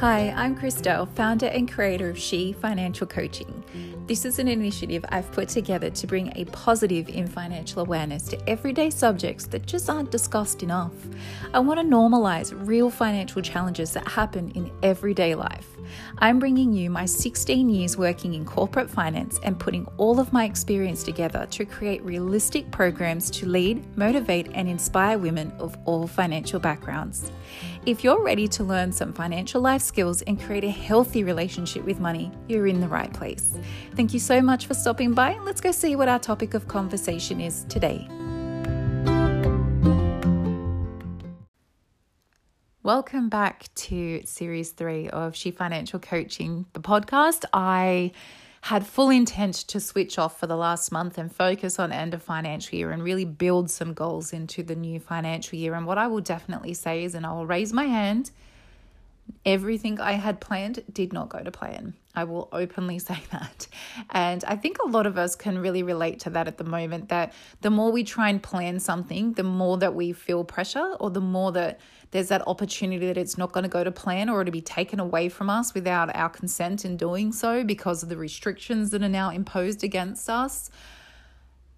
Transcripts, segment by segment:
Hi, I'm Christelle, founder and creator of She Financial Coaching. This is an initiative I've put together to bring a positive in financial awareness to everyday subjects that just aren't discussed enough. I want to normalize real financial challenges that happen in everyday life. I'm bringing you my 16 years working in corporate finance and putting all of my experience together to create realistic programs to lead, motivate, and inspire women of all financial backgrounds. If you're ready to learn some financial life skills and create a healthy relationship with money, you're in the right place. Thank you so much for stopping by. Let's go see what our topic of conversation is today. Welcome back to series three of She Financial Coaching, the podcast. I had full intent to switch off for the last month and focus on end of financial year and really build some goals into the new financial year. And what I will definitely say is, and I will raise my hand, everything I had planned did not go to plan. I will openly say that. And I think a lot of us can really relate to that at the moment that the more we try and plan something, the more that we feel pressure or the more that there's that opportunity that it's not going to go to plan or to be taken away from us without our consent in doing so because of the restrictions that are now imposed against us.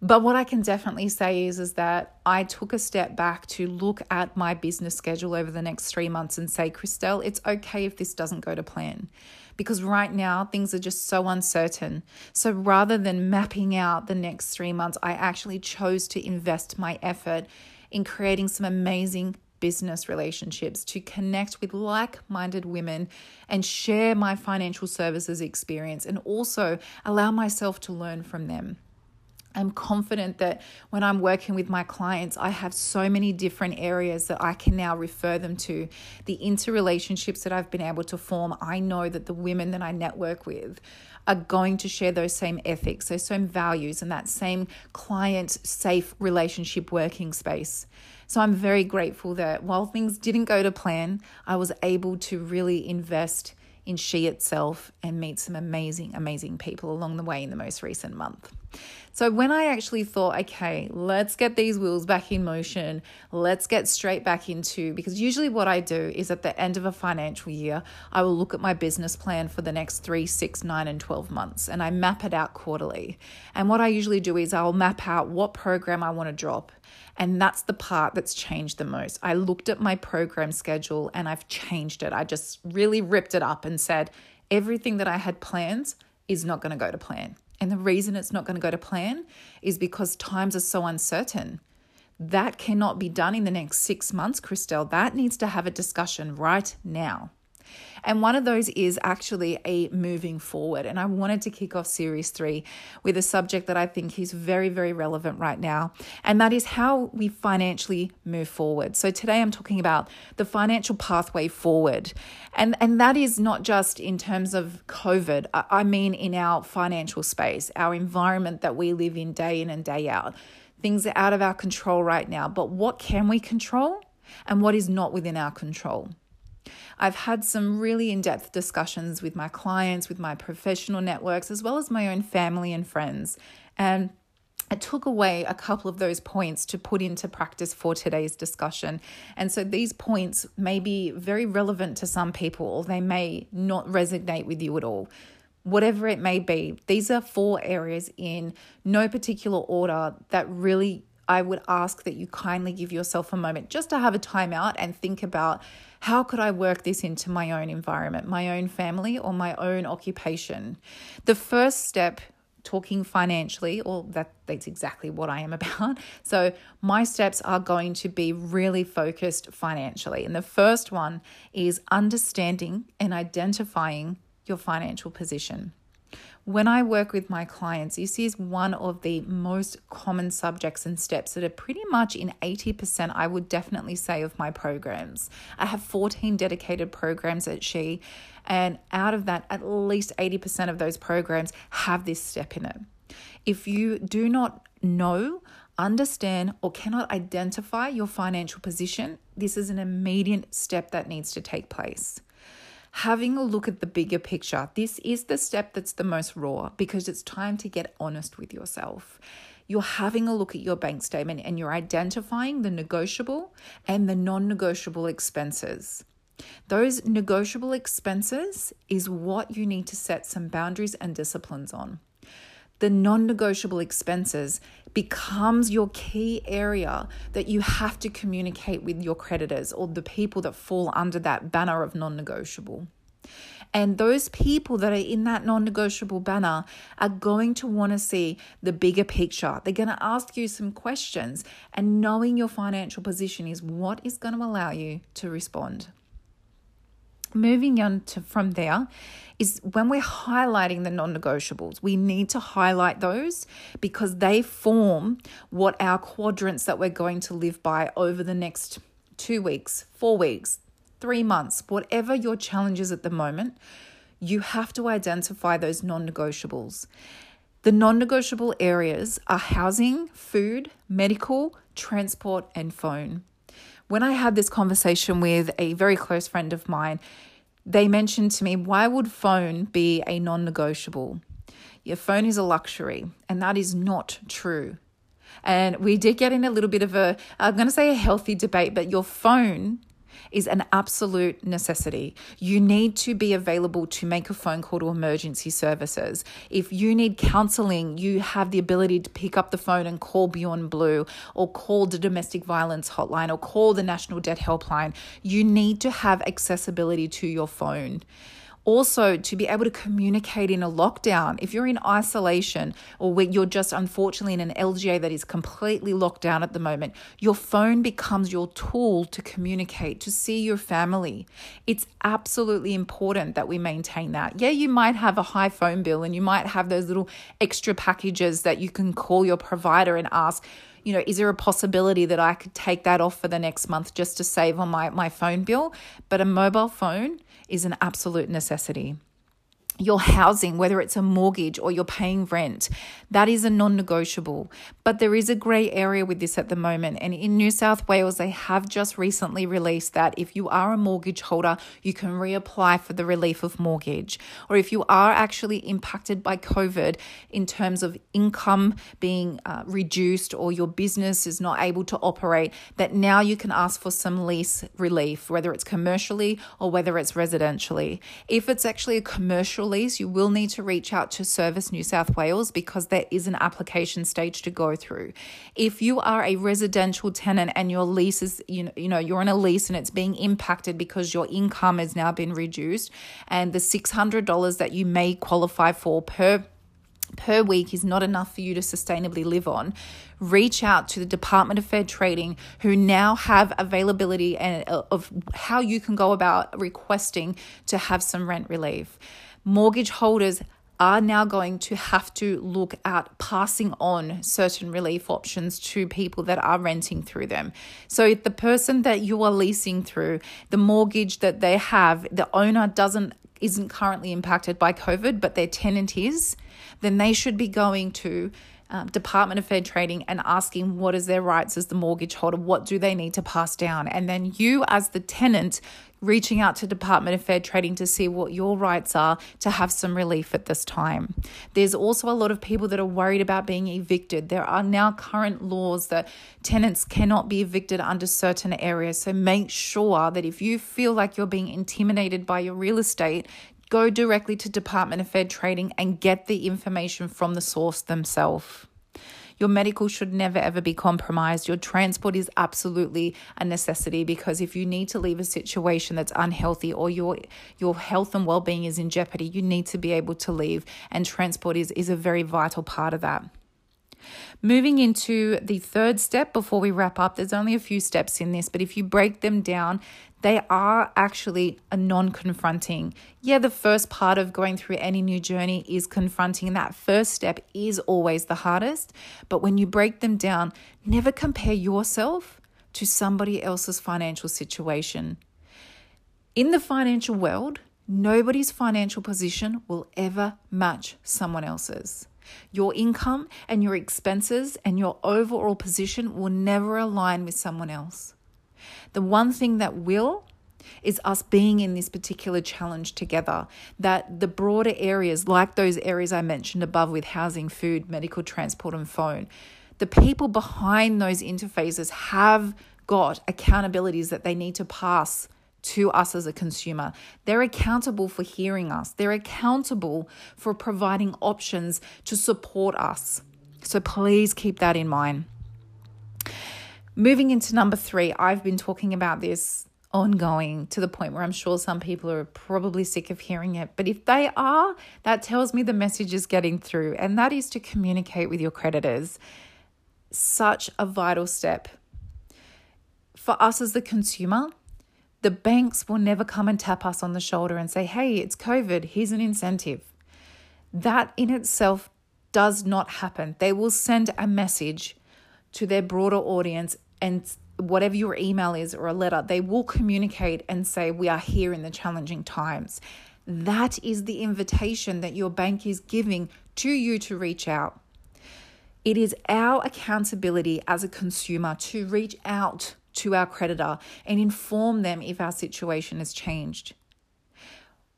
But what I can definitely say is, is that I took a step back to look at my business schedule over the next three months and say, Christelle, it's okay if this doesn't go to plan. Because right now things are just so uncertain. So rather than mapping out the next three months, I actually chose to invest my effort in creating some amazing business relationships, to connect with like minded women and share my financial services experience and also allow myself to learn from them. I'm confident that when I'm working with my clients, I have so many different areas that I can now refer them to. The interrelationships that I've been able to form, I know that the women that I network with are going to share those same ethics, those same values, and that same client safe relationship working space. So I'm very grateful that while things didn't go to plan, I was able to really invest in She itself and meet some amazing, amazing people along the way in the most recent month. So, when I actually thought, okay, let's get these wheels back in motion, let's get straight back into, because usually what I do is at the end of a financial year, I will look at my business plan for the next three, six, nine, and 12 months, and I map it out quarterly. And what I usually do is I'll map out what program I want to drop. And that's the part that's changed the most. I looked at my program schedule and I've changed it. I just really ripped it up and said, everything that I had planned is not going to go to plan. And the reason it's not going to go to plan is because times are so uncertain. That cannot be done in the next six months, Christelle. That needs to have a discussion right now. And one of those is actually a moving forward. And I wanted to kick off series three with a subject that I think is very, very relevant right now. And that is how we financially move forward. So today I'm talking about the financial pathway forward. And, and that is not just in terms of COVID, I mean in our financial space, our environment that we live in day in and day out. Things are out of our control right now, but what can we control and what is not within our control? I've had some really in depth discussions with my clients, with my professional networks, as well as my own family and friends. And I took away a couple of those points to put into practice for today's discussion. And so these points may be very relevant to some people, or they may not resonate with you at all. Whatever it may be, these are four areas in no particular order that really I would ask that you kindly give yourself a moment just to have a timeout and think about how could I work this into my own environment, my own family, or my own occupation. The first step talking financially, or that that's exactly what I am about. So my steps are going to be really focused financially. And the first one is understanding and identifying your financial position. When I work with my clients, this is one of the most common subjects and steps that are pretty much in 80%, I would definitely say, of my programs. I have 14 dedicated programs at She, and out of that, at least 80% of those programs have this step in it. If you do not know, understand, or cannot identify your financial position, this is an immediate step that needs to take place having a look at the bigger picture. This is the step that's the most raw because it's time to get honest with yourself. You're having a look at your bank statement and you're identifying the negotiable and the non negotiable expenses. Those negotiable expenses is what you need to set some boundaries and disciplines on. The non negotiable expenses becomes your key area that you have to communicate with your creditors or the people that fall under that banner of non negotiable. And those people that are in that non negotiable banner are going to want to see the bigger picture. They're going to ask you some questions, and knowing your financial position is what is going to allow you to respond. Moving on to from there is when we're highlighting the non negotiables, we need to highlight those because they form what our quadrants that we're going to live by over the next two weeks, four weeks, three months, whatever your challenge is at the moment, you have to identify those non negotiables. The non negotiable areas are housing, food, medical, transport, and phone. When I had this conversation with a very close friend of mine, they mentioned to me, why would phone be a non negotiable? Your phone is a luxury, and that is not true. And we did get in a little bit of a, I'm going to say a healthy debate, but your phone is an absolute necessity. You need to be available to make a phone call to emergency services. If you need counseling, you have the ability to pick up the phone and call Beyond Blue or call the domestic violence hotline or call the National Debt Helpline. You need to have accessibility to your phone also to be able to communicate in a lockdown. If you're in isolation or where you're just unfortunately in an LGA that is completely locked down at the moment, your phone becomes your tool to communicate, to see your family. It's absolutely important that we maintain that. Yeah, you might have a high phone bill and you might have those little extra packages that you can call your provider and ask you know, is there a possibility that I could take that off for the next month just to save on my, my phone bill? But a mobile phone is an absolute necessity your housing, whether it's a mortgage or you're paying rent, that is a non negotiable. But there is a grey area with this at the moment. And in New South Wales, they have just recently released that if you are a mortgage holder, you can reapply for the relief of mortgage. Or if you are actually impacted by COVID in terms of income being uh, reduced or your business is not able to operate, that now you can ask for some lease relief, whether it's commercially or whether it's residentially. If it's actually a commercial lease, you will need to reach out to Service New South Wales because there is an application stage to go through. If you are a residential tenant and your lease is, you know, you know, you're in a lease and it's being impacted because your income has now been reduced and the $600 that you may qualify for per per week is not enough for you to sustainably live on, reach out to the Department of Fair Trading, who now have availability and uh, of how you can go about requesting to have some rent relief mortgage holders are now going to have to look at passing on certain relief options to people that are renting through them. So, if the person that you are leasing through, the mortgage that they have, the owner doesn't isn't currently impacted by COVID, but their tenant is, then they should be going to um, Department of Fair Trading and asking what is their rights as the mortgage holder, what do they need to pass down, and then you as the tenant reaching out to Department of Fair Trading to see what your rights are to have some relief at this time. There's also a lot of people that are worried about being evicted. There are now current laws that tenants cannot be evicted under certain areas. So make sure that if you feel like you're being intimidated by your real estate, go directly to Department of Fair Trading and get the information from the source themselves. Your medical should never ever be compromised. Your transport is absolutely a necessity because if you need to leave a situation that's unhealthy or your your health and well-being is in jeopardy, you need to be able to leave and transport is is a very vital part of that. Moving into the third step before we wrap up, there's only a few steps in this, but if you break them down, they are actually a non confronting. Yeah, the first part of going through any new journey is confronting, and that first step is always the hardest. But when you break them down, never compare yourself to somebody else's financial situation. In the financial world, nobody's financial position will ever match someone else's. Your income and your expenses and your overall position will never align with someone else. The one thing that will is us being in this particular challenge together. That the broader areas, like those areas I mentioned above with housing, food, medical, transport, and phone, the people behind those interfaces have got accountabilities that they need to pass to us as a consumer. They're accountable for hearing us, they're accountable for providing options to support us. So please keep that in mind. Moving into number three, I've been talking about this ongoing to the point where I'm sure some people are probably sick of hearing it. But if they are, that tells me the message is getting through, and that is to communicate with your creditors. Such a vital step. For us as the consumer, the banks will never come and tap us on the shoulder and say, hey, it's COVID, here's an incentive. That in itself does not happen. They will send a message to their broader audience and whatever your email is or a letter, they will communicate and say, We are here in the challenging times. That is the invitation that your bank is giving to you to reach out. It is our accountability as a consumer to reach out to our creditor and inform them if our situation has changed.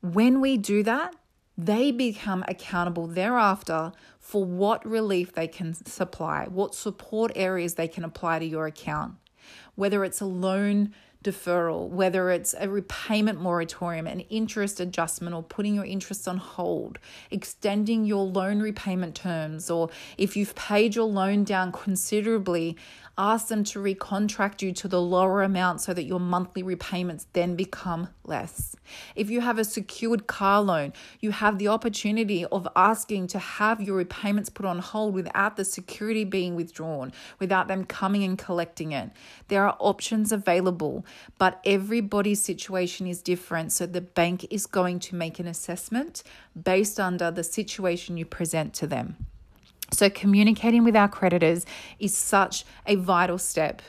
When we do that, they become accountable thereafter for what relief they can supply, what support areas they can apply to your account. Whether it's a loan deferral, whether it's a repayment moratorium, an interest adjustment, or putting your interest on hold, extending your loan repayment terms, or if you've paid your loan down considerably, ask them to recontract you to the lower amount so that your monthly repayments then become less. If you have a secured car loan, you have the opportunity of asking to have your repayments put on hold without the security being withdrawn, without them coming and collecting it. There are options available, but everybody's situation is different. So the bank is going to make an assessment based under the situation you present to them. So, communicating with our creditors is such a vital step.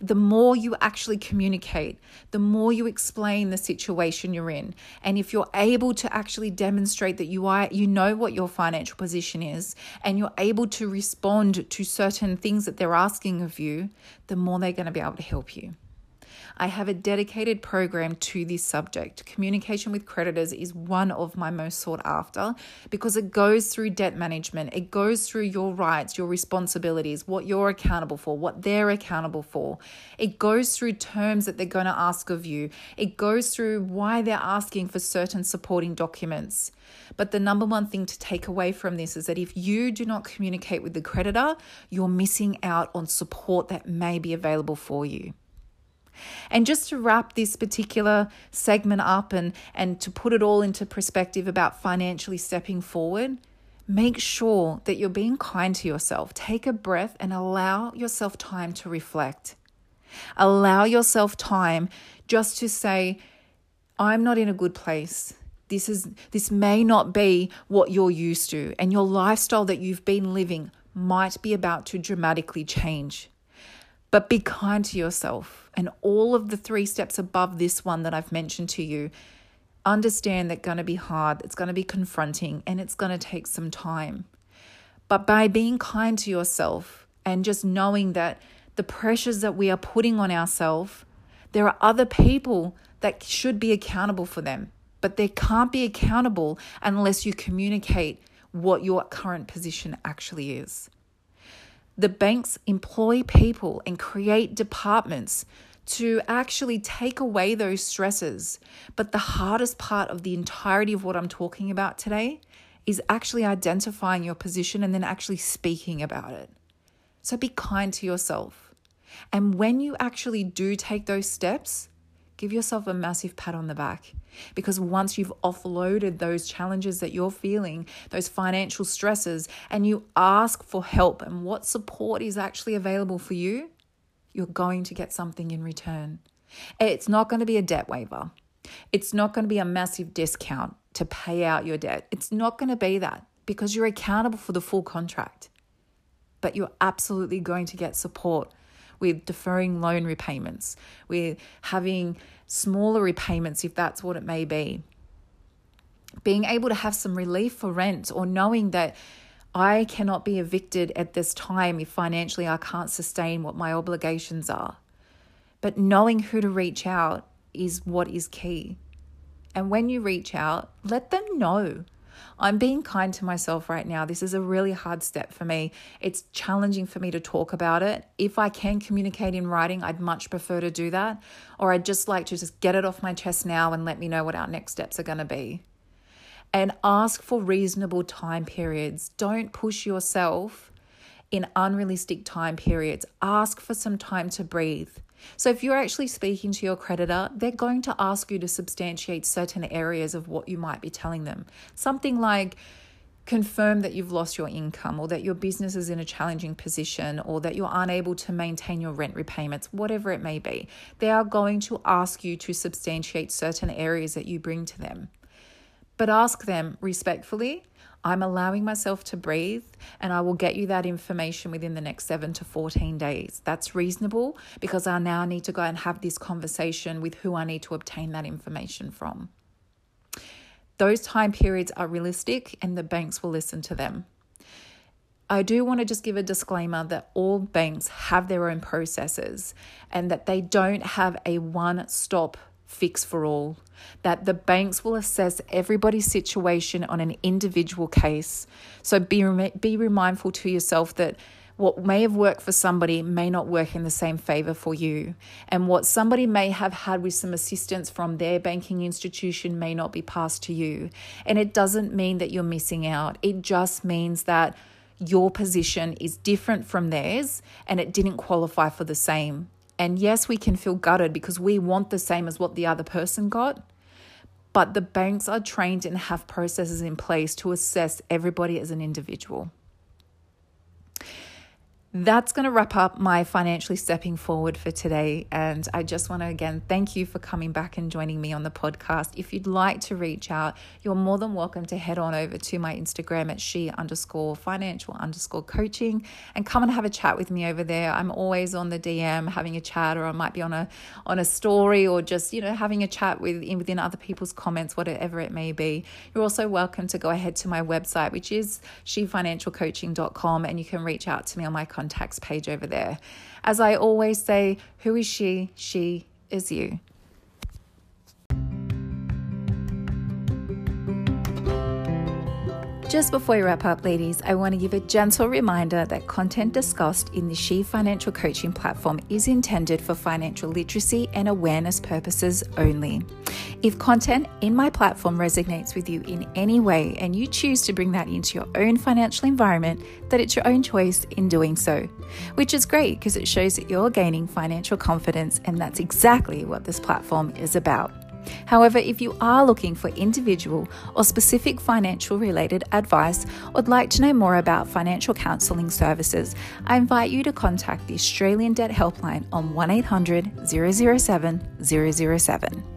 The more you actually communicate, the more you explain the situation you're in. And if you're able to actually demonstrate that you are you know what your financial position is and you're able to respond to certain things that they're asking of you, the more they're going to be able to help you. I have a dedicated program to this subject. Communication with creditors is one of my most sought after because it goes through debt management, it goes through your rights, your responsibilities, what you're accountable for, what they're accountable for. It goes through terms that they're going to ask of you, it goes through why they're asking for certain supporting documents. But the number one thing to take away from this is that if you do not communicate with the creditor, you're missing out on support that may be available for you. And just to wrap this particular segment up and, and to put it all into perspective about financially stepping forward, make sure that you're being kind to yourself. Take a breath and allow yourself time to reflect. Allow yourself time just to say, I'm not in a good place. This is this may not be what you're used to and your lifestyle that you've been living might be about to dramatically change. But be kind to yourself. And all of the three steps above this one that I've mentioned to you, understand that it's going to be hard, it's going to be confronting, and it's going to take some time. But by being kind to yourself and just knowing that the pressures that we are putting on ourselves, there are other people that should be accountable for them, but they can't be accountable unless you communicate what your current position actually is. The banks employ people and create departments to actually take away those stresses. But the hardest part of the entirety of what I'm talking about today is actually identifying your position and then actually speaking about it. So be kind to yourself. And when you actually do take those steps, give yourself a massive pat on the back because once you've offloaded those challenges that you're feeling, those financial stresses, and you ask for help and what support is actually available for you, you're going to get something in return. It's not going to be a debt waiver. It's not going to be a massive discount to pay out your debt. It's not going to be that because you're accountable for the full contract. But you're absolutely going to get support with deferring loan repayments, with having smaller repayments if that's what it may be. Being able to have some relief for rent or knowing that I cannot be evicted at this time if financially I can't sustain what my obligations are. But knowing who to reach out is what is key. And when you reach out, let them know. I'm being kind to myself right now. This is a really hard step for me. It's challenging for me to talk about it. If I can communicate in writing, I'd much prefer to do that. Or I'd just like to just get it off my chest now and let me know what our next steps are going to be. And ask for reasonable time periods. Don't push yourself in unrealistic time periods. Ask for some time to breathe. So, if you're actually speaking to your creditor, they're going to ask you to substantiate certain areas of what you might be telling them. Something like, confirm that you've lost your income or that your business is in a challenging position or that you're unable to maintain your rent repayments, whatever it may be. They are going to ask you to substantiate certain areas that you bring to them. But ask them respectfully I'm allowing myself to breathe and I will get you that information within the next seven to 14 days. That's reasonable because I now need to go and have this conversation with who I need to obtain that information from. Those time periods are realistic and the banks will listen to them. I do want to just give a disclaimer that all banks have their own processes and that they don't have a one stop fix for all, that the banks will assess everybody's situation on an individual case. So be, be mindful to yourself that what may have worked for somebody may not work in the same favor for you. And what somebody may have had with some assistance from their banking institution may not be passed to you. And it doesn't mean that you're missing out, it just means that your position is different from theirs and it didn't qualify for the same. And yes, we can feel gutted because we want the same as what the other person got. But the banks are trained and have processes in place to assess everybody as an individual that's going to wrap up my financially stepping forward for today. And I just want to again thank you for coming back and joining me on the podcast. If you'd like to reach out, you're more than welcome to head on over to my Instagram at she underscore financial underscore coaching and come and have a chat with me over there. I'm always on the DM having a chat, or I might be on a on a story, or just you know having a chat with within other people's comments, whatever it may be. You're also welcome to go ahead to my website, which is shefinancialcoaching.com, and you can reach out to me on my contact contacts page over there. As I always say, who is she? She is you. Just before we wrap up, ladies, I want to give a gentle reminder that content discussed in the She Financial Coaching platform is intended for financial literacy and awareness purposes only. If content in my platform resonates with you in any way and you choose to bring that into your own financial environment, that it's your own choice in doing so, which is great because it shows that you're gaining financial confidence, and that's exactly what this platform is about. However, if you are looking for individual or specific financial related advice or would like to know more about financial counselling services, I invite you to contact the Australian Debt Helpline on 1800 007 007.